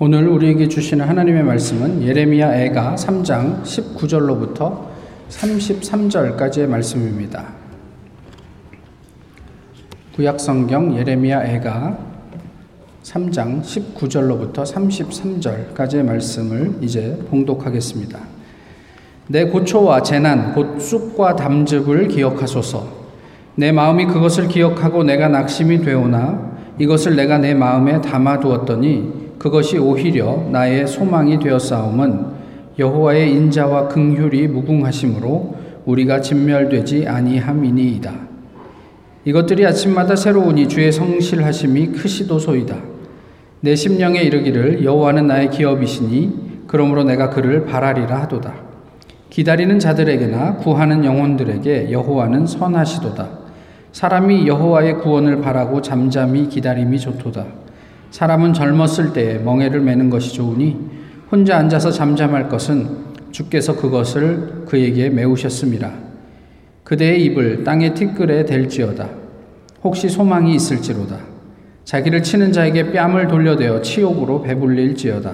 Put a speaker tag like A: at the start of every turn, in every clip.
A: 오늘 우리에게 주시는 하나님의 말씀은 예레미야 애가 3장 19절로부터 33절까지의 말씀입니다. 구약 성경 예레미야 애가 3장 19절로부터 33절까지의 말씀을 이제 봉독하겠습니다. 내 고초와 재난 곧 쑥과 담즙을 기억하소서. 내 마음이 그것을 기억하고 내가 낙심이 되오나 이것을 내가 내 마음에 담아두었더니 그것이 오히려 나의 소망이 되었사옴은 여호와의 인자와 긍휼이 무궁하심으로 우리가 진멸되지 아니함이니이다. 이것들이 아침마다 새로우니 주의 성실하심이 크시도소이다. 내 심령에 이르기를 여호와는 나의 기업이시니 그러므로 내가 그를 바라리라 하도다. 기다리는 자들에게나 구하는 영혼들에게 여호와는 선하시도다. 사람이 여호와의 구원을 바라고 잠잠히 기다림이 좋도다. 사람은 젊었을 때에 멍에를 매는 것이 좋으니 혼자 앉아서 잠잠할 것은 주께서 그것을 그에게 메우셨습니다. 그대의 입을 땅의 티끌에 댈지어다. 혹시 소망이 있을지로다. 자기를 치는 자에게 뺨을 돌려대어 치욕으로 배불릴지어다.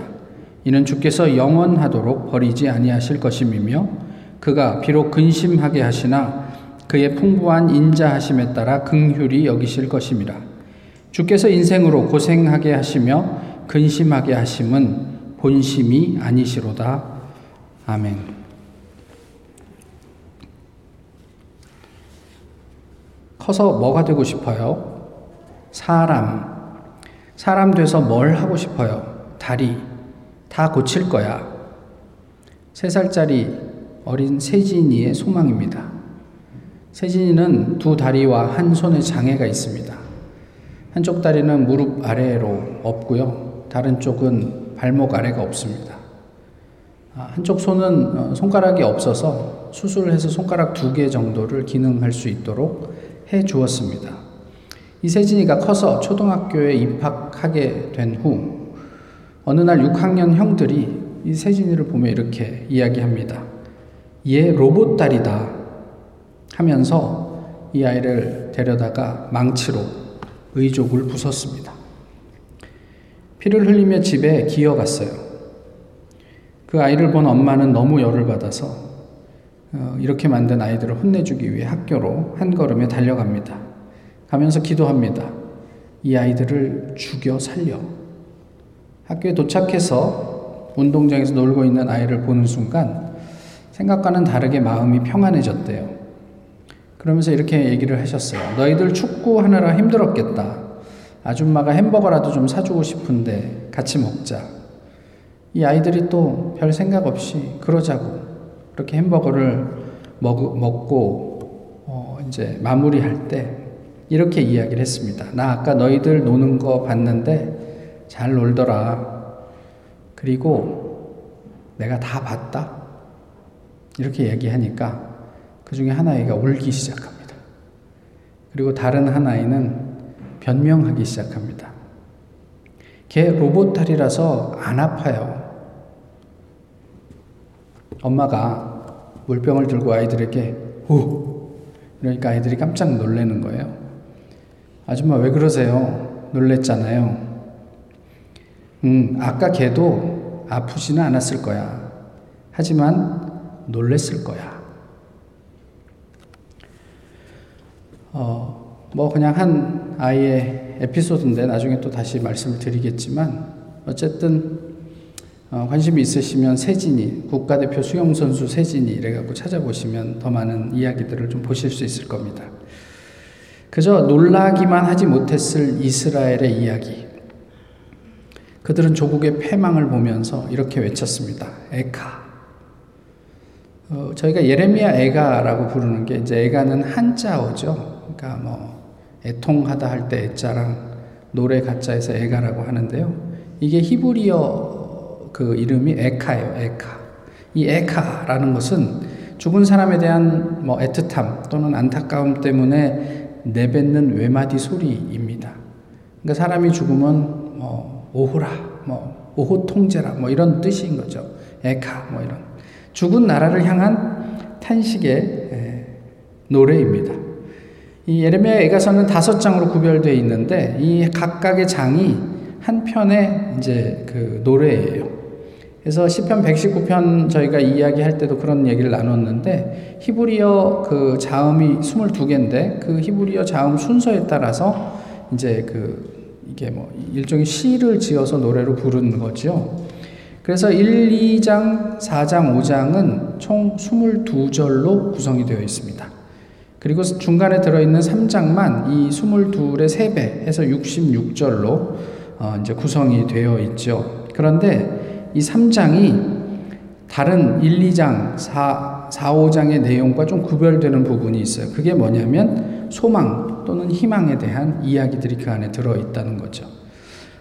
A: 이는 주께서 영원하도록 버리지 아니하실 것임이며 그가 비록 근심하게 하시나 그의 풍부한 인자하심에 따라 긍휼히 여기실 것임이라. 주께서 인생으로 고생하게 하시며 근심하게 하심은 본심이 아니시로다. 아멘. 커서 뭐가 되고 싶어요? 사람. 사람 돼서 뭘 하고 싶어요? 다리. 다 고칠 거야. 세 살짜리 어린 세진이의 소망입니다. 세진이는 두 다리와 한 손에 장애가 있습니다. 한쪽 다리는 무릎 아래로 없고요. 다른 쪽은 발목 아래가 없습니다. 아, 한쪽 손은 어, 손가락이 없어서 수술을 해서 손가락 두 개 정도를 기능할 수 있도록 해 주었습니다. 이세진이가 커서 초등학교에 입학하게 된 후 어느 날 6학년 형들이 이 세진이를 보며 이렇게 이야기합니다. 얘 로봇 딸이다 하면서 이 아이를 데려다가 망치로 의족을 부쉈습니다. 피를 흘리며 집에 기어갔어요. 그 아이를 본 엄마는 너무 열을 받아서 어, 이렇게 만든 아이들을 혼내주기 위해 학교로 한 걸음에 달려갑니다. 가면서 기도합니다. 이 아이들을 죽여 살려. 학교에 도착해서 운동장에서 놀고 있는 아이를 보는 순간 생각과는 다르게 마음이 평안해졌대요. 그러면서 이렇게 얘기를 하셨어요. 너희들 축구하느라 힘들었겠다. 아줌마가 햄버거라도 좀 사주고 싶은데 같이 먹자. 이 아이들이 또 별 생각 없이 그러자고 그렇게 햄버거를 먹, 먹고 어 이제 마무리할 때 이렇게 이야기를 했습니다. 나 아까 너희들 노는 거 봤는데 잘 놀더라. 그리고 내가 다 봤다. 이렇게 얘기하니까 그 중에 한 아이가 울기 시작합니다. 그리고 다른 한 아이는 변명하기 시작합니다. 걔 로봇 탈이라서 안 아파요. 엄마가 물병을 들고 아이들에게 후 그러니까 아이들이 깜짝 놀라는 거예요. 아줌마 왜 그러세요? 놀랬잖아요. 음, 아까 걔도 아프지는 않았을 거야. 하지만 놀랬을 거야. 어, 뭐 그냥 한 아이의 에피소드인데 나중에 또 다시 말씀을 드리겠지만 어쨌든 어, 관심이 있으시면 세진이 국가대표 수영 선수 세진이 이래갖고 찾아보시면 더 많은 이야기들을 좀 보실 수 있을 겁니다. 그저 놀라기만 하지 못했을 이스라엘의 이야기. 그들은 조국의 패망을 보면서 이렇게 외쳤습니다. 에카. 어, 저희가 예레미야 에가라고 부르는 게 이제 에가는 한자어죠. 그러니까 뭐 애통하다 할 때 애자랑 노래 가짜에서 애가라고 하는데요. 이게 히브리어 그 이름이 에카예요. 에카. 이 에카라는 것은 죽은 사람에 대한 뭐 애틋함 또는 안타까움 때문에 내뱉는 외마디 소리입니다. 그러니까 사람이 죽으면 뭐 오호라, 뭐 오호 통제라, 뭐 이런 뜻인 거죠. 에카, 뭐 이런 죽은 나라를 향한 탄식의 노래입니다. 이 예레미야 애가서는 다섯 장으로 구별되어 있는데 이 각각의 장이 한 편의 이제 그 노래예요. 그래서 시편 119편 저희가 이야기할 때도 그런 얘기를 나눴는데 히브리어 그 자음이 22개인데 그 히브리어 자음 순서에 따라서 이제 그 이게 뭐 일종의 시를 지어서 노래로 부르는 거죠. 그래서 1, 2장, 4장, 5장은 총 22절로 구성이 되어 있습니다. 그리고 중간에 들어있는 3장만 이 22의 3배 해서 66절로 어 이제 구성이 되어 있죠. 그런데 이 3장이 다른 1, 2장, 4, 4, 5장의 내용과 좀 구별되는 부분이 있어요. 그게 뭐냐면 소망 또는 희망에 대한 이야기들이 그 안에 들어 있다는 거죠.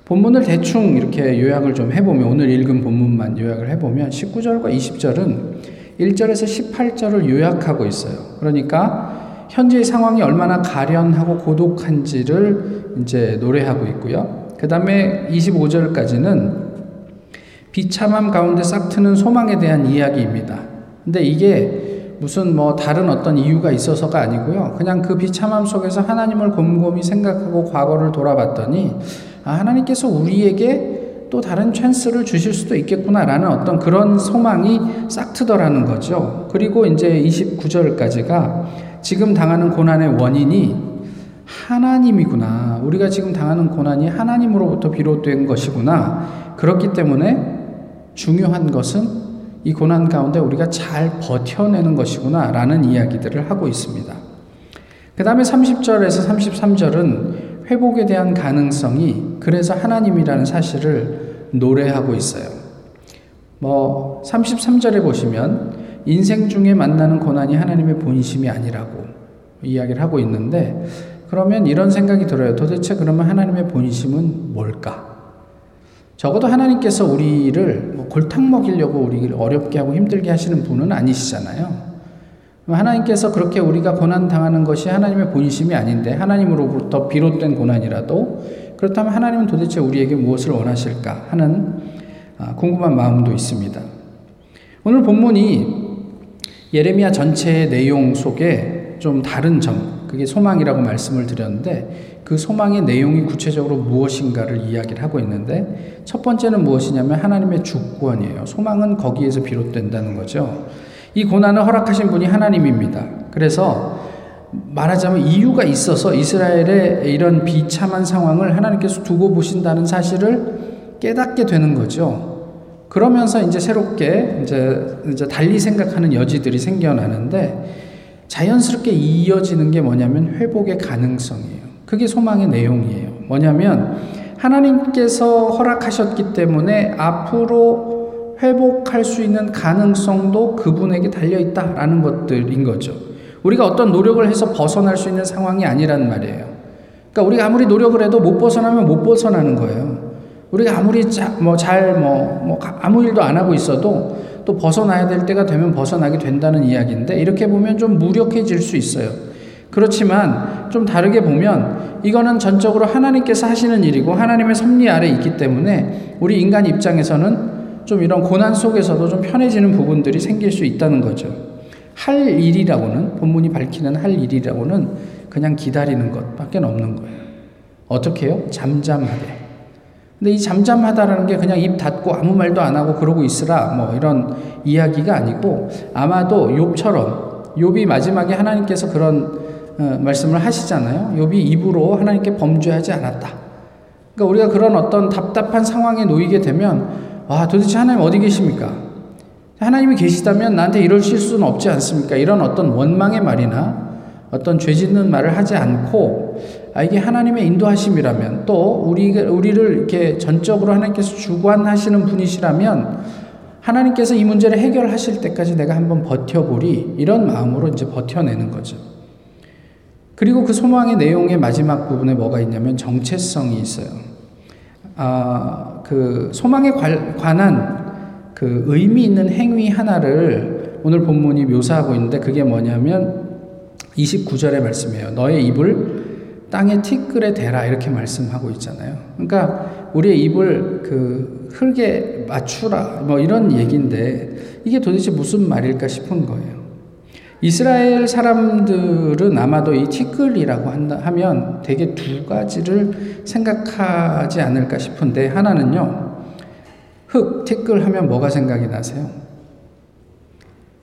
A: 본문을 대충 이렇게 요약을 좀 해보면 오늘 읽은 본문만 요약을 해보면 19절과 20절은 1절에서 18절을 요약하고 있어요. 그러니까 현재의 상황이 얼마나 가련하고 고독한지를 이제 노래하고 있고요. 그 다음에 25절까지는 비참함 가운데 싹 트는 소망에 대한 이야기입니다. 근데 이게 무슨 뭐 다른 어떤 이유가 있어서가 아니고요. 그냥 그 비참함 속에서 하나님을 곰곰이 생각하고 과거를 돌아봤더니 아, 하나님께서 우리에게 또 다른 찬스를 주실 수도 있겠구나라는 어떤 그런 소망이 싹 트더라는 거죠. 그리고 이제 29절까지가 지금 당하는 고난의 원인이 하나님이구나. 우리가 지금 당하는 고난이 하나님으로부터 비롯된 것이구나. 그렇기 때문에 중요한 것은 이 고난 가운데 우리가 잘 버텨내는 것이구나. 라는 이야기들을 하고 있습니다. 그 다음에 30절에서 33절은 회복에 대한 가능성이 그래서 하나님이라는 사실을 노래하고 있어요. 뭐 33절에 보시면 인생 중에 만나는 고난이 하나님의 본심이 아니라고 이야기를 하고 있는데 그러면 이런 생각이 들어요. 도대체 그러면 하나님의 본심은 뭘까? 적어도 하나님께서 우리를 뭐 골탕 먹이려고 우리를 어렵게 하고 힘들게 하시는 분은 아니시잖아요. 하나님께서 그렇게 우리가 고난 당하는 것이 하나님의 본심이 아닌데 하나님으로부터 비롯된 고난이라도 그렇다면 하나님은 도대체 우리에게 무엇을 원하실까 하는 아, 궁금한 마음도 있습니다. 오늘 본문이 예레미야 전체의 내용 속에 좀 다른 점, 그게 소망이라고 말씀을 드렸는데 그 소망의 내용이 구체적으로 무엇인가를 이야기를 하고 있는데 첫 번째는 무엇이냐면 하나님의 주권이에요. 소망은 거기에서 비롯된다는 거죠. 이 고난을 허락하신 분이 하나님입니다. 그래서 말하자면 이유가 있어서 이스라엘의 이런 비참한 상황을 하나님께서 두고 보신다는 사실을 깨닫게 되는 거죠. 그러면서 이제 새롭게 이제, 이제 달리 생각하는 여지들이 생겨나는데 자연스럽게 이어지는 게 뭐냐면 회복의 가능성이에요. 그게 소망의 내용이에요. 뭐냐면 하나님께서 허락하셨기 때문에 앞으로 회복할 수 있는 가능성도 그분에게 달려 있다라는 것들인 거죠. 우리가 어떤 노력을 해서 벗어날 수 있는 상황이 아니란 말이에요. 그러니까 우리가 아무리 노력을 해도 못 벗어나면 못 벗어나는 거예요. 우리가 아무리 뭐잘뭐 뭐, 뭐 아무 일도 안 하고 있어도 또 벗어나야 될 때가 되면 벗어나게 된다는 이야기인데 이렇게 보면 좀 무력해질 수 있어요. 그렇지만 좀 다르게 보면 이거는 전적으로 하나님께서 하시는 일이고 하나님의 섭리 아래 있기 때문에 우리 인간 입장에서는 좀 이런 고난 속에서도 좀 편해지는 부분들이 생길 수 있다는 거죠. 할 일이라고는, 본문이 밝히는 할 일이라고는 그냥 기다리는 것밖에 없는 거예요. 어떻게 해요? 잠잠하게. 근데 이 잠잠하다라는 게 그냥 입 닫고 아무 말도 안 하고 그러고 있으라 뭐 이런 이야기가 아니고 아마도 욥처럼 욥이 마지막에 하나님께서 그런 어, 말씀을 하시잖아요. 욥이 입으로 하나님께 범죄하지 않았다. 그러니까 우리가 그런 어떤 답답한 상황에 놓이게 되면 와, 도대체 하나님 어디 계십니까? 하나님이 계시다면 나한테 이럴 실수는 없지 않습니까? 이런 어떤 원망의 말이나 어떤 죄 짓는 말을 하지 않고 아, 이게 하나님의 인도하심이라면 또 우리, 우리를 이렇게 전적으로 하나님께서 주관하시는 분이시라면 하나님께서 이 문제를 해결하실 때까지 내가 한번 버텨보리 이런 마음으로 이제 버텨내는 거죠. 그리고 그 소망의 내용의 마지막 부분에 뭐가 있냐면 정체성이 있어요. 아, 그 소망에 관한 그 의미 있는 행위 하나를 오늘 본문이 묘사하고 있는데 그게 뭐냐면 29절의 말씀이에요. 너의 입을 땅의 티끌에 대라 이렇게 말씀하고 있잖아요. 그러니까 우리의 입을 그 흙에 맞추라 뭐 이런 얘기인데 이게 도대체 무슨 말일까 싶은 거예요. 이스라엘 사람들은 아마도 이 티끌이라고 한다, 하면 되게 두 가지를 생각하지 않을까 싶은데 하나는요. 흙, 티끌 하면 뭐가 생각이 나세요?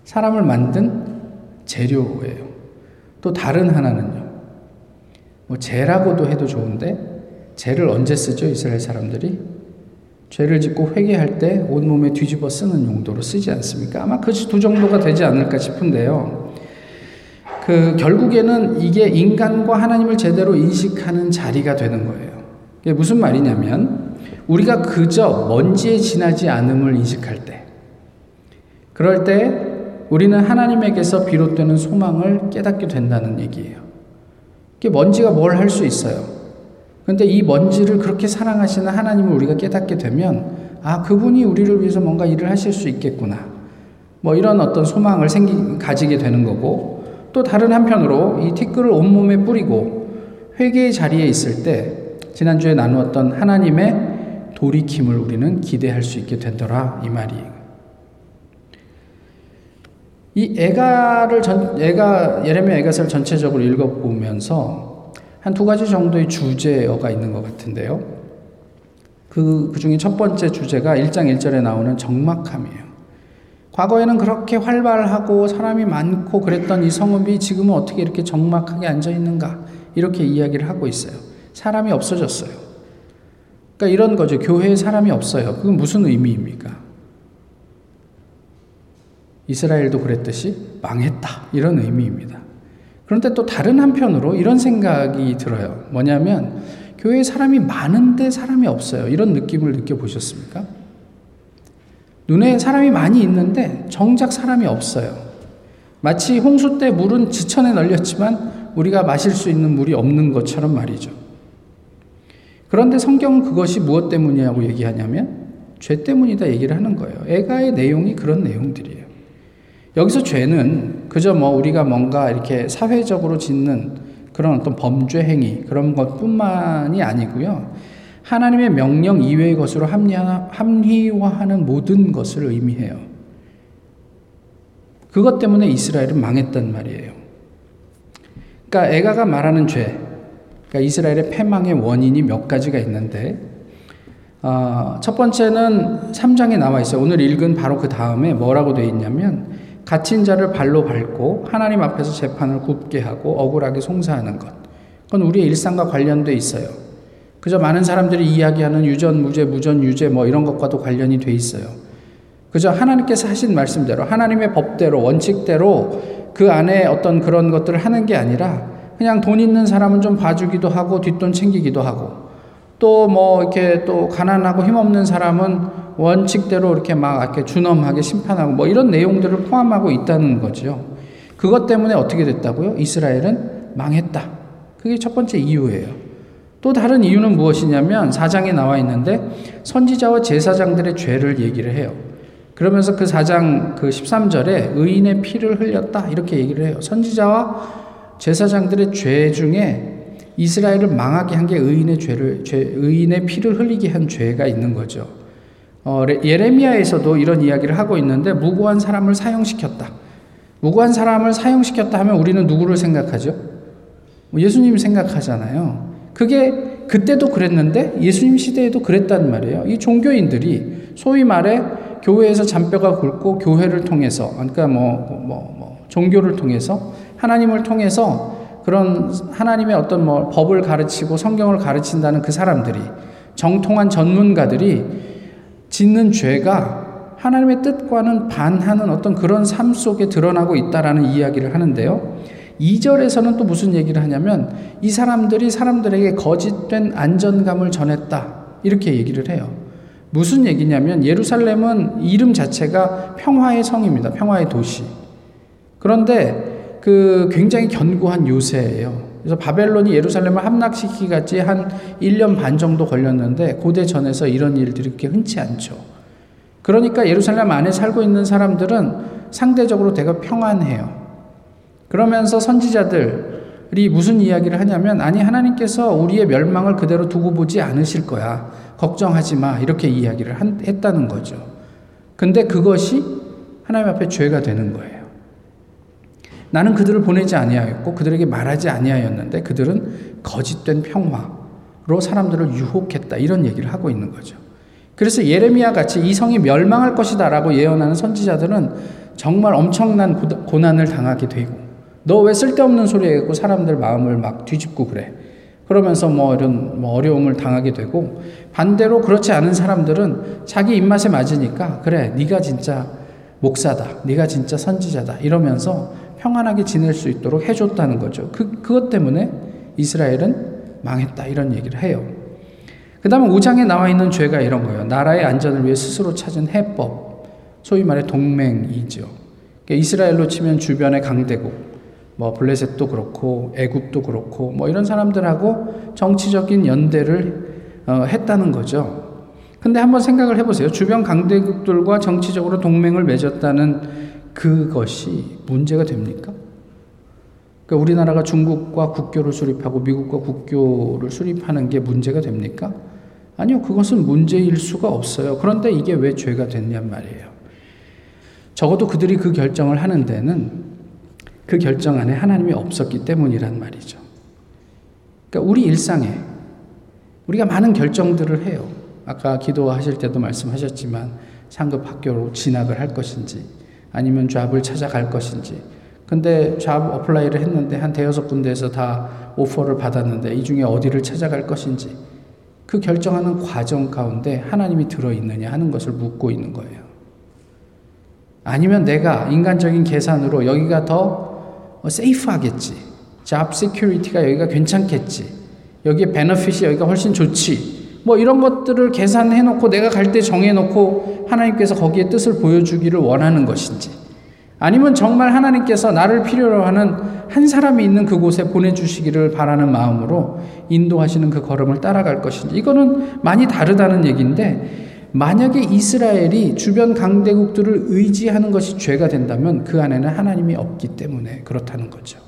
A: 사람을 만든 재료예요. 또 다른 하나는요. 뭐 죄라고도 해도 좋은데 죄를 언제 쓰죠? 이스라엘 사람들이 죄를 짓고 회개할 때 온몸에 뒤집어 쓰는 용도로 쓰지 않습니까? 아마 그 두 정도가 되지 않을까 싶은데요. 그 결국에는 이게 인간과 하나님을 제대로 인식하는 자리가 되는 거예요. 이게 무슨 말이냐면 우리가 그저 먼지에 지나지 않음을 인식할 때 그럴 때 우리는 하나님에게서 비롯되는 소망을 깨닫게 된다는 얘기예요. 이게 먼지가 뭘 할 수 있어요. 그런데 이 먼지를 그렇게 사랑하시는 하나님을 우리가 깨닫게 되면 아 그분이 우리를 위해서 뭔가 일을 하실 수 있겠구나. 뭐 이런 어떤 소망을 생기 가지게 되는 거고 또 다른 한편으로 이 티끌을 온몸에 뿌리고 회개의 자리에 있을 때 지난주에 나누었던 하나님의 돌이킴을 우리는 기대할 수 있게 되더라 이 말이에요. 이 애가를 전 애가 예레미야 애가서를 전체적으로 읽어보면서 한 두 가지 정도의 주제어가 있는 것 같은데요. 그, 그 중에 첫 번째 주제가 1장 1절에 나오는 적막함이에요. 과거에는 그렇게 활발하고 사람이 많고 그랬던 이 성읍이 지금은 어떻게 이렇게 적막하게 앉아 있는가? 이렇게 이야기를 하고 있어요. 사람이 없어졌어요. 그러니까 이런 거죠. 교회에 사람이 없어요. 그건 무슨 의미입니까? 이스라엘도 그랬듯이 망했다. 이런 의미입니다. 그런데 또 다른 한편으로 이런 생각이 들어요. 뭐냐면 교회에 사람이 많은데 사람이 없어요. 이런 느낌을 느껴보셨습니까? 눈에 사람이 많이 있는데 정작 사람이 없어요. 마치 홍수 때 물은 지천에 널렸지만 우리가 마실 수 있는 물이 없는 것처럼 말이죠. 그런데 성경은 그것이 무엇 때문이냐고 얘기하냐면 죄 때문이다 얘기를 하는 거예요. 애가의 내용이 그런 내용들이에요. 여기서 죄는 그저 뭐 우리가 뭔가 이렇게 사회적으로 짓는 그런 어떤 범죄 행위 그런 것뿐만이 아니고요. 하나님의 명령 이외의 것으로 합리화하는 모든 것을 의미해요. 그것 때문에 이스라엘은 망했단 말이에요. 그러니까 에가가 말하는 죄, 그러니까 이스라엘의 패망의 원인이 몇 가지가 있는데, 어, 첫 번째는 3장에 나와 있어요. 오늘 읽은 바로 그 다음에 뭐라고 되어 있냐면, 갇힌 자를 발로 밟고 하나님 앞에서 재판을 굽게 하고 억울하게 송사하는 것. 그건 우리의 일상과 관련돼 있어요. 그저 많은 사람들이 이야기하는 유전, 무죄, 무전, 유죄 뭐 이런 것과도 관련이 돼 있어요. 그저 하나님께서 하신 말씀대로 하나님의 법대로 원칙대로 그 안에 어떤 그런 것들을 하는 게 아니라 그냥 돈 있는 사람은 좀 봐주기도 하고 뒷돈 챙기기도 하고 또 뭐 이렇게 또 가난하고 힘없는 사람은 원칙대로 이렇게 막 이렇게 준엄하게 심판하고 뭐 이런 내용들을 포함하고 있다는 거죠. 그것 때문에 어떻게 됐다고요? 이스라엘은 망했다. 그게 첫 번째 이유예요. 또 다른 이유는 무엇이냐면 사장에 나와 있는데 선지자와 제사장들의 죄를 얘기를 해요. 그러면서 그 4장 그 13절에 의인의 피를 흘렸다 이렇게 얘기를 해요. 선지자와 제사장들의 죄 중에 이스라엘을 망하게 한 게 의인의 죄를 죄, 의인의 피를 흘리게 한 죄가 있는 거죠. 어, 예레미야에서도 이런 이야기를 하고 있는데 무고한 사람을 사형시켰다. 무고한 사람을 사형시켰다 하면 우리는 누구를 생각하죠? 뭐 예수님 생각하잖아요. 그게 그때도 그랬는데 예수님 시대에도 그랬단 말이에요. 이 종교인들이 소위 말해 교회에서 잔뼈가 굵고 교회를 통해서 그러니까 뭐, 뭐, 뭐 종교를 통해서 하나님을 통해서 그런 하나님의 어떤 뭐 법을 가르치고 성경을 가르친다는 그 사람들이 정통한 전문가들이 짓는 죄가 하나님의 뜻과는 반하는 어떤 그런 삶 속에 드러나고 있다라는 이야기를 하는데요. 2절에서는 또 무슨 얘기를 하냐면 이 사람들이 사람들에게 거짓된 안전감을 전했다. 이렇게 얘기를 해요. 무슨 얘기냐면 예루살렘은 이름 자체가 평화의 성입니다. 평화의 도시. 그런데 그 굉장히 견고한 요새예요. 그래서 바벨론이 예루살렘을 함락시키기까지 한 1년 반 정도 걸렸는데 고대 전에서 이런 일들이 그렇게 흔치 않죠. 그러니까 예루살렘 안에 살고 있는 사람들은 상대적으로 되게 평안해요. 그러면서 선지자들이 무슨 이야기를 하냐면 아니 하나님께서 우리의 멸망을 그대로 두고 보지 않으실 거야. 걱정하지 마. 이렇게 이야기를 한, 했다는 거죠. 근데 그것이 하나님 앞에 죄가 되는 거예요. 나는 그들을 보내지 아니하였고 그들에게 말하지 아니하였는데 그들은 거짓된 평화로 사람들을 유혹했다. 이런 얘기를 하고 있는 거죠. 그래서 예레미야 같이 이 성이 멸망할 것이다라고 예언하는 선지자들은 정말 엄청난 고난을 당하게 되고 너 왜 쓸데없는 소리 해고 사람들 마음을 막 뒤집고 그래. 그러면서 뭐 이런 뭐 어려움을 당하게 되고 반대로 그렇지 않은 사람들은 자기 입맛에 맞으니까 그래 네가 진짜 목사다. 네가 진짜 선지자다. 이러면서 평안하게 지낼 수 있도록 해줬다는 거죠. 그, 그것 때문에 이스라엘은 망했다. 이런 얘기를 해요. 그 다음에 5장에 나와 있는 죄가 이런 거예요. 나라의 안전을 위해 스스로 찾은 해법. 소위 말해 동맹이죠. 그러니까 이스라엘로 치면 주변의 강대국, 뭐 블레셋도 그렇고 애굽도 그렇고 뭐 이런 사람들하고 정치적인 연대를 어, 했다는 거죠. 근데 한번 생각을 해보세요. 주변 강대국들과 정치적으로 동맹을 맺었다는 그것이 문제가 됩니까? 그러니까 우리나라가 중국과 국교를 수립하고 미국과 국교를 수립하는 게 문제가 됩니까? 아니요, 그것은 문제일 수가 없어요. 그런데 이게 왜 죄가 됐냔 말이에요. 적어도 그들이 그 결정을 하는 데는 그 결정 안에 하나님이 없었기 때문이란 말이죠. 그러니까 우리 일상에 우리가 많은 결정들을 해요. 아까 기도하실 때도 말씀하셨지만 상급 학교로 진학을 할 것인지 아니면 job을 찾아갈 것인지 근데 job apply를 했는데 한 대여섯 군데에서 다 offer를 받았는데 이 중에 어디를 찾아갈 것인지 그 결정하는 과정 가운데 하나님이 들어있느냐 하는 것을 묻고 있는 거예요. 아니면 내가 인간적인 계산으로 여기가 더 safe하겠지. job security가 여기가 괜찮겠지. 여기에 benefit이 여기가 훨씬 좋지. 뭐 이런 것들을 계산해 놓고 내가 갈 때 정해 놓고 하나님께서 거기에 뜻을 보여주기를 원하는 것인지 아니면 정말 하나님께서 나를 필요로 하는 한 사람이 있는 그곳에 보내주시기를 바라는 마음으로 인도하시는 그 걸음을 따라갈 것인지 이거는 많이 다르다는 얘기인데 만약에 이스라엘이 주변 강대국들을 의지하는 것이 죄가 된다면 그 안에는 하나님이 없기 때문에 그렇다는 거죠.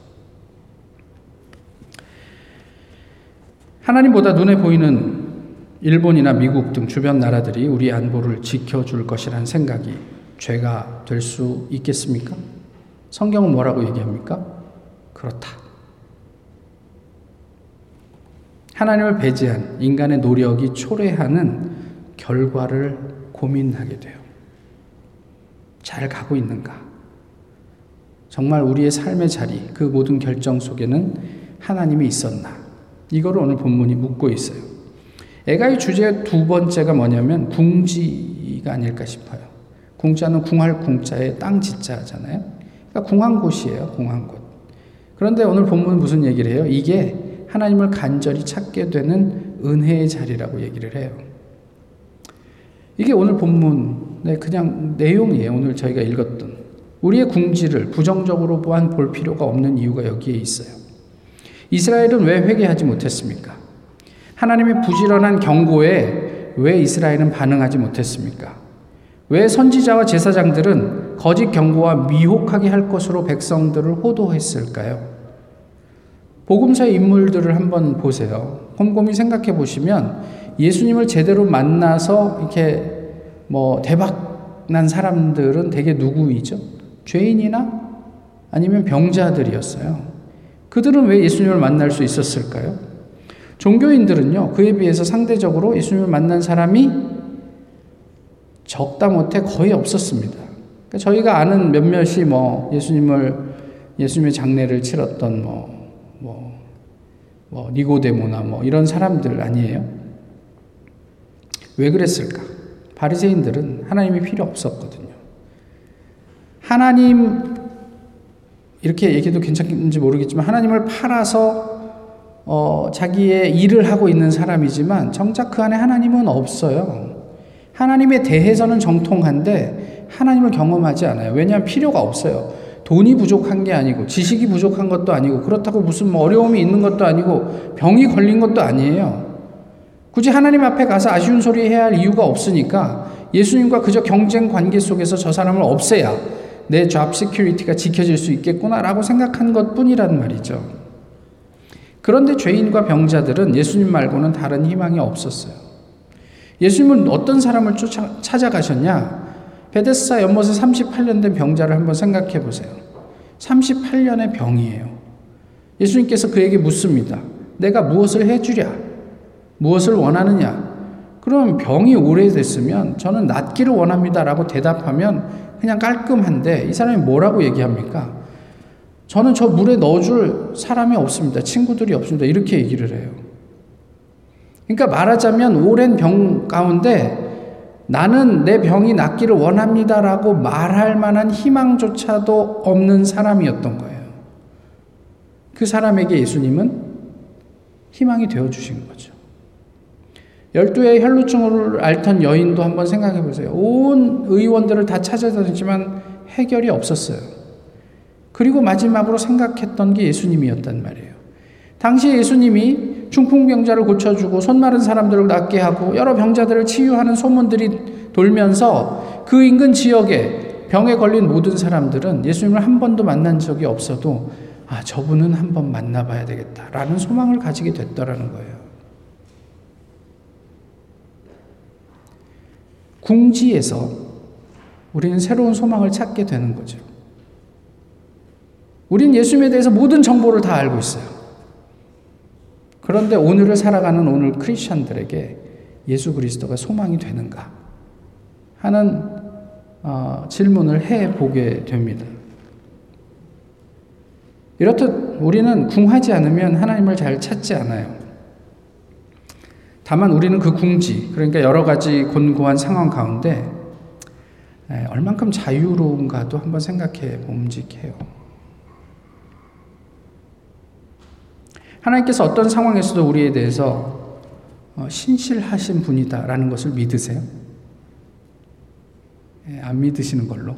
A: 하나님보다 눈에 보이는 일본이나 미국 등 주변 나라들이 우리 안보를 지켜줄 것이라는 생각이 죄가 될 수 있겠습니까? 성경은 뭐라고 얘기합니까? 그렇다. 하나님을 배제한 인간의 노력이 초래하는 결과를 고민하게 돼요. 잘 가고 있는가? 정말 우리의 삶의 자리, 그 모든 결정 속에는 하나님이 있었나? 이거를 오늘 본문이 묻고 있어요. 애가의 주제 두 번째가 뭐냐면 궁지가 아닐까 싶어요. 궁자는 궁할 궁자에 땅 지자잖아요. 그러니까 궁한 곳이에요. 궁한 곳. 그런데 오늘 본문은 무슨 얘기를 해요? 이게 하나님을 간절히 찾게 되는 은혜의 자리라고 얘기를 해요. 이게 오늘 본문의 그냥 내용이에요. 오늘 저희가 읽었던. 우리의 궁지를 부정적으로 보안 볼 필요가 없는 이유가 여기에 있어요. 이스라엘은 왜 회개하지 못했습니까? 하나님의 부지런한 경고에 왜 이스라엘은 반응하지 못했습니까? 왜 선지자와 제사장들은 거짓 경고와 미혹하게 할 것으로 백성들을 호도했을까요? 복음서의 인물들을 한번 보세요. 곰곰이 생각해 보시면 예수님을 제대로 만나서 이렇게 뭐 대박 난 사람들은 대개 누구이죠? 죄인이나 아니면 병자들이었어요. 그들은 왜 예수님을 만날 수 있었을까요? 종교인들은요, 그에 비해서 상대적으로 예수님을 만난 사람이 적다 못해 거의 없었습니다. 그러니까 저희가 아는 몇몇이 뭐 예수님을, 예수님의 장례를 치렀던 뭐, 뭐, 뭐, 니고데모나 뭐 이런 사람들 아니에요? 왜 그랬을까? 바리새인들은 하나님이 필요 없었거든요. 하나님 이렇게 얘기해도 괜찮은지 모르겠지만 하나님을 팔아서 어, 자기의 일을 하고 있는 사람이지만 정작 그 안에 하나님은 없어요. 하나님에 대해서는 정통한데 하나님을 경험하지 않아요. 왜냐하면 필요가 없어요. 돈이 부족한 게 아니고 지식이 부족한 것도 아니고 그렇다고 무슨 뭐 어려움이 있는 것도 아니고 병이 걸린 것도 아니에요. 굳이 하나님 앞에 가서 아쉬운 소리 해야 할 이유가 없으니까 예수님과 그저 경쟁 관계 속에서 저 사람을 없애야 내 job security가 지켜질 수 있겠구나라고 생각한 것 뿐이란 말이죠. 그런데 죄인과 병자들은 예수님 말고는 다른 희망이 없었어요. 예수님은 어떤 사람을 쫓아, 찾아가셨냐? 베데스다 연못에 38년 된 병자를 한번 생각해 보세요. 38년의 병이에요. 예수님께서 그에게 묻습니다. 내가 무엇을 해주랴? 무엇을 원하느냐? 그럼 병이 오래됐으면 저는 낫기를 원합니다라고 대답하면 그냥 깔끔한데 이 사람이 뭐라고 얘기합니까? 저는 저 물에 넣어줄 사람이 없습니다. 친구들이 없습니다. 이렇게 얘기를 해요. 그러니까 말하자면 오랜 병 가운데 나는 내 병이 낫기를 원합니다라고 말할 만한 희망조차도 없는 사람이었던 거예요. 그 사람에게 예수님은 희망이 되어 주신 거죠. 열두의 혈루증을 앓던 여인도 한번 생각해 보세요. 온 의원들을 다 찾아다녔지만 해결이 없었어요. 그리고 마지막으로 생각했던 게 예수님이었단 말이에요. 당시에 예수님이 중풍병자를 고쳐주고 손 마른 사람들을 낫게 하고 여러 병자들을 치유하는 소문들이 돌면서 그 인근 지역에 병에 걸린 모든 사람들은 예수님을 한 번도 만난 적이 없어도 아, 저분은 한 번 만나봐야 되겠다라는 소망을 가지게 됐더라는 거예요. 궁지에서 우리는 새로운 소망을 찾게 되는 거죠. 우린 예수님에 대해서 모든 정보를 다 알고 있어요. 그런데 오늘을 살아가는 오늘 크리스천들에게 예수 그리스도가 소망이 되는가 하는 어, 질문을 해 보게 됩니다. 이렇듯 우리는 궁하지 않으면 하나님을 잘 찾지 않아요. 다만 우리는 그 궁지, 그러니까 여러 가지 곤고한 상황 가운데 얼만큼 자유로운가도 한번 생각해 봄직해요. 하나님께서 어떤 상황에서도 우리에 대해서 어, 신실하신 분이다라는 것을 믿으세요? 예, 안 믿으시는 걸로.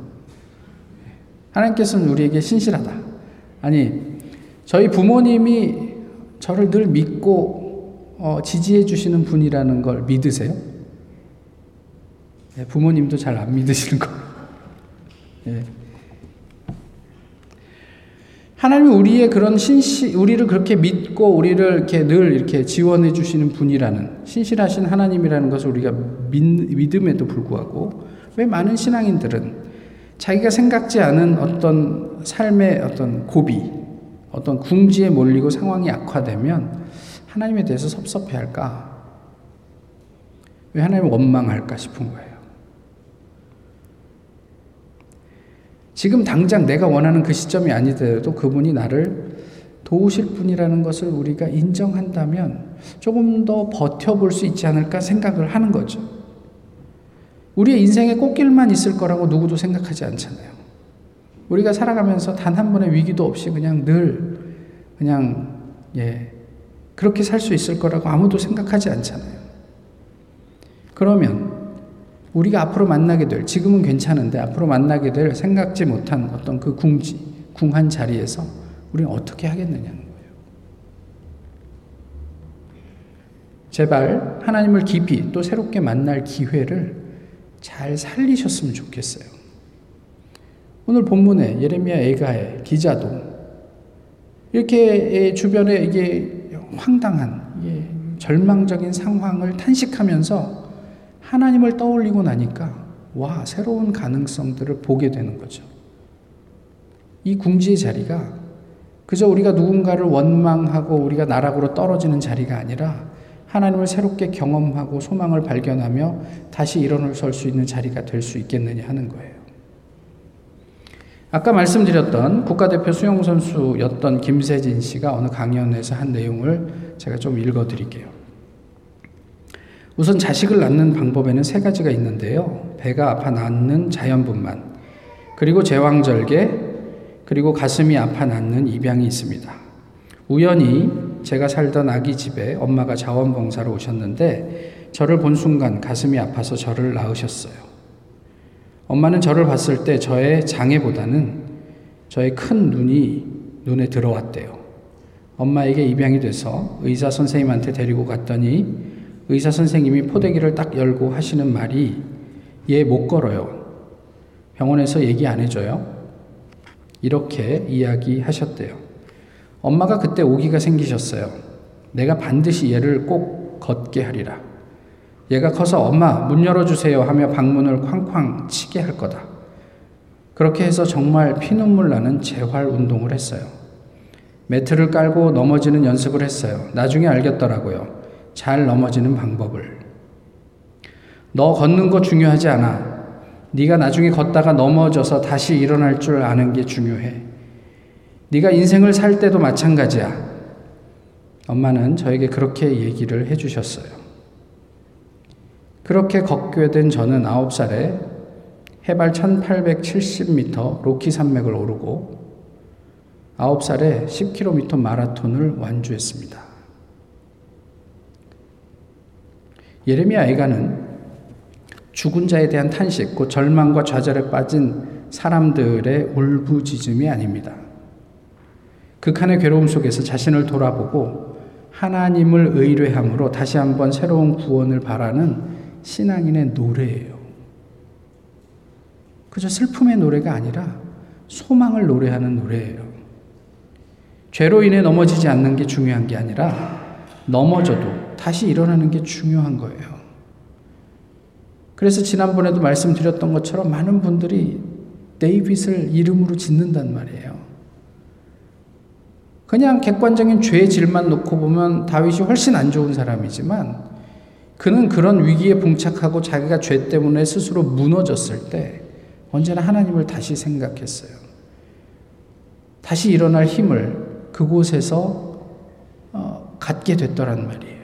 A: 하나님께서는 우리에게 신실하다. 아니, 저희 부모님이 저를 늘 믿고 어, 지지해 주시는 분이라는 걸 믿으세요? 예, 부모님도 잘 안 믿으시는 거. 예. 하나님이 우리의 그런 신시, 우리를 그렇게 믿고 우리를 이렇게 늘 이렇게 지원해 주시는 분이라는 신실하신 하나님이라는 것을 우리가 믿, 믿음에도 불구하고 왜 많은 신앙인들은 자기가 생각지 않은 어떤 삶의 어떤 고비, 어떤 궁지에 몰리고 상황이 악화되면 하나님에 대해서 섭섭해 할까? 왜 하나님을 원망할까 싶은 거예요. 지금 당장 내가 원하는 그 시점이 아니더라도 그분이 나를 도우실 분이라는 것을 우리가 인정한다면 조금 더 버텨볼 수 있지 않을까 생각을 하는 거죠. 우리의 인생에 꽃길만 있을 거라고 누구도 생각하지 않잖아요. 우리가 살아가면서 단 한 번의 위기도 없이 그냥 늘 그냥 예 그렇게 살 수 있을 거라고 아무도 생각하지 않잖아요. 그러면 우리가 앞으로 만나게 될, 지금은 괜찮은데 앞으로 만나게 될 생각지 못한 어떤 그 궁지, 궁한 자리에서 우리는 어떻게 하겠느냐는 거예요. 제발 하나님을 깊이 또 새롭게 만날 기회를 잘 살리셨으면 좋겠어요. 오늘 본문에 예레미야 애가의 기자도 이렇게 주변에 이게 황당한 절망적인 상황을 탄식하면서 하나님을 떠올리고 나니까 와, 새로운 가능성들을 보게 되는 거죠. 이 궁지의 자리가 그저 우리가 누군가를 원망하고 우리가 나락으로 떨어지는 자리가 아니라 하나님을 새롭게 경험하고 소망을 발견하며 다시 일어설 수 있는 자리가 될 수 있겠느냐 하는 거예요. 아까 말씀드렸던 국가대표 수영선수였던 김세진 씨가 어느 강연에서 한 내용을 제가 좀 읽어 드릴게요. 우선 자식을 낳는 방법에는 세 가지가 있는데요. 배가 아파 낳는 자연분만, 그리고 제왕절개, 그리고 가슴이 아파 낳는 입양이 있습니다. 우연히 제가 살던 아기 집에 엄마가 자원봉사로 오셨는데 저를 본 순간 가슴이 아파서 저를 낳으셨어요. 엄마는 저를 봤을 때 저의 장애보다는 저의 큰 눈이 눈에 들어왔대요. 엄마에게 입양이 돼서 의사 선생님한테 데리고 갔더니 의사 선생님이 포대기를 딱 열고 하시는 말이 얘 못 걸어요. 병원에서 얘기 안 해줘요. 이렇게 이야기하셨대요. 엄마가 그때 오기가 생기셨어요. 내가 반드시 얘를 꼭 걷게 하리라. 얘가 커서 엄마 문 열어주세요 하며 방문을 쾅쾅 치게 할 거다. 그렇게 해서 정말 피눈물 나는 재활 운동을 했어요. 매트를 깔고 넘어지는 연습을 했어요. 나중에 알겠더라고요. 잘 넘어지는 방법을. 너 걷는 거 중요하지 않아. 네가 나중에 걷다가 넘어져서 다시 일어날 줄 아는 게 중요해. 네가 인생을 살 때도 마찬가지야. 엄마는 저에게 그렇게 얘기를 해 주셨어요. 그렇게 걷게 된 저는 9살에 해발 1870m 로키 산맥을 오르고 9살에 10km 마라톤을 완주했습니다. 예레미야 애가는 죽은 자에 대한 탄식, 곧 절망과 좌절에 빠진 사람들의 울부짖음이 아닙니다. 극한의 괴로움 속에서 자신을 돌아보고 하나님을 의뢰함으로 다시 한번 새로운 구원을 바라는 신앙인의 노래예요. 그저 슬픔의 노래가 아니라 소망을 노래하는 노래예요. 죄로 인해 넘어지지 않는 게 중요한 게 아니라 넘어져도 다시 일어나는 게 중요한 거예요. 그래서 지난번에도 말씀드렸던 것처럼 많은 분들이 데이빗을 이름으로 짓는단 말이에요. 그냥 객관적인 죄의 질만 놓고 보면 다윗이 훨씬 안 좋은 사람이지만 그는 그런 위기에 봉착하고 자기가 죄 때문에 스스로 무너졌을 때 언제나 하나님을 다시 생각했어요. 다시 일어날 힘을 그곳에서 어, 갖게 됐더란 말이에요.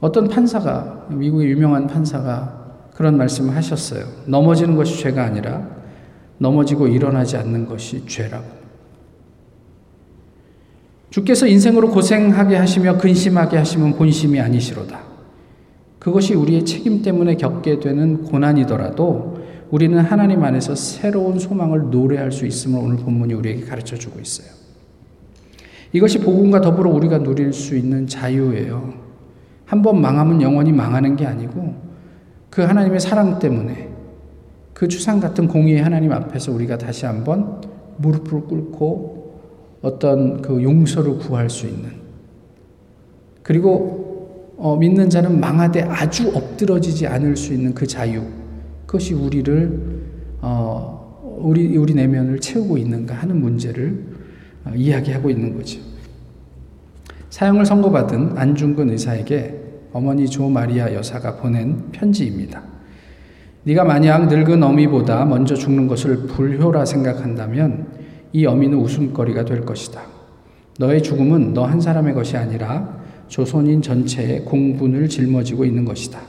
A: 어떤 판사가, 미국의 유명한 판사가 그런 말씀을 하셨어요. 넘어지는 것이 죄가 아니라 넘어지고 일어나지 않는 것이 죄라고. 주께서 인생으로 고생하게 하시며 근심하게 하시면 본심이 아니시로다. 그것이 우리의 책임 때문에 겪게 되는 고난이더라도 우리는 하나님 안에서 새로운 소망을 노래할 수 있음을 오늘 본문이 우리에게 가르쳐 주고 있어요. 이것이 복음과 더불어 우리가 누릴 수 있는 자유예요. 한 번 망하면 영원히 망하는 게 아니고 그 하나님의 사랑 때문에 그 추상 같은 공의의 하나님 앞에서 우리가 다시 한번 무릎을 꿇고 어떤 그 용서를 구할 수 있는 그리고 어, 믿는 자는 망하되 아주 엎드러지지 않을 수 있는 그 자유 그것이 우리를 어, 우리 우리 내면을 채우고 있는가 하는 문제를 어, 이야기하고 있는 거죠. 사형을 선고받은 안중근 의사에게 어머니 조 마리아 여사가 보낸 편지입니다. 네가 만약 늙은 어미보다 먼저 죽는 것을 불효라 생각한다면 이 어미는 웃음거리가 될 것이다. 너의 죽음은 너 한 사람의 것이 아니라 조선인 전체의 공분을 짊어지고 있는 것이다.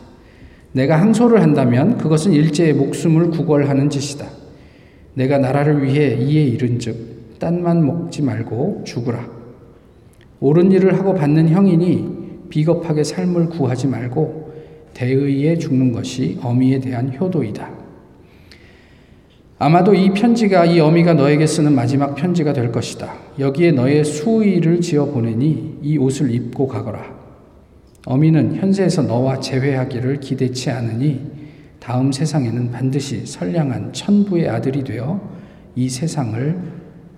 A: 내가 항소를 한다면 그것은 일제의 목숨을 구걸하는 짓이다. 내가 나라를 위해 이에 이른즉 딴만 먹지 말고 죽으라. 옳은 일을 하고 받는 형이니 비겁하게 삶을 구하지 말고 대의에 죽는 것이 어미에 대한 효도이다. 아마도 이 편지가 이 어미가 너에게 쓰는 마지막 편지가 될 것이다. 여기에 너의 수의를 지어 보내니 이 옷을 입고 가거라. 어미는 현세에서 너와 재회하기를 기대치 않으니 다음 세상에는 반드시 선량한 천부의 아들이 되어 이 세상을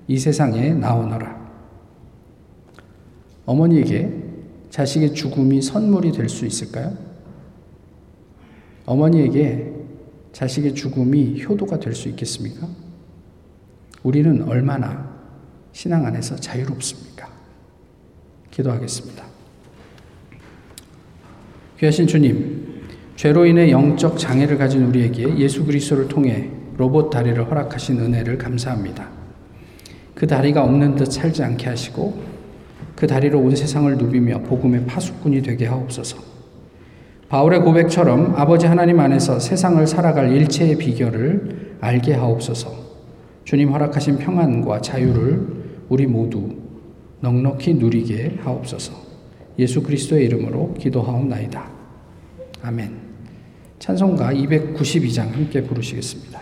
A: 이 세상에 나오너라. 어머니에게 자식의 죽음이 선물이 될 수 있을까요? 어머니에게 자식의 죽음이 효도가 될 수 있겠습니까? 우리는 얼마나 신앙 안에서 자유롭습니까? 기도하겠습니다. 귀하신 주님, 죄로 인해 영적 장애를 가진 우리에게 예수 그리스도를 통해 로봇 다리를 허락하신 은혜를 감사합니다. 그 다리가 없는 듯 살지 않게 하시고 그 다리로 온 세상을 누비며 복음의 파수꾼이 되게 하옵소서. 바울의 고백처럼 아버지 하나님 안에서 세상을 살아갈 일체의 비결을 알게 하옵소서. 주님 허락하신 평안과 자유를 우리 모두 넉넉히 누리게 하옵소서. 예수 그리스도의 이름으로 기도하옵나이다. 아멘. 찬송가 292장 함께 부르시겠습니다.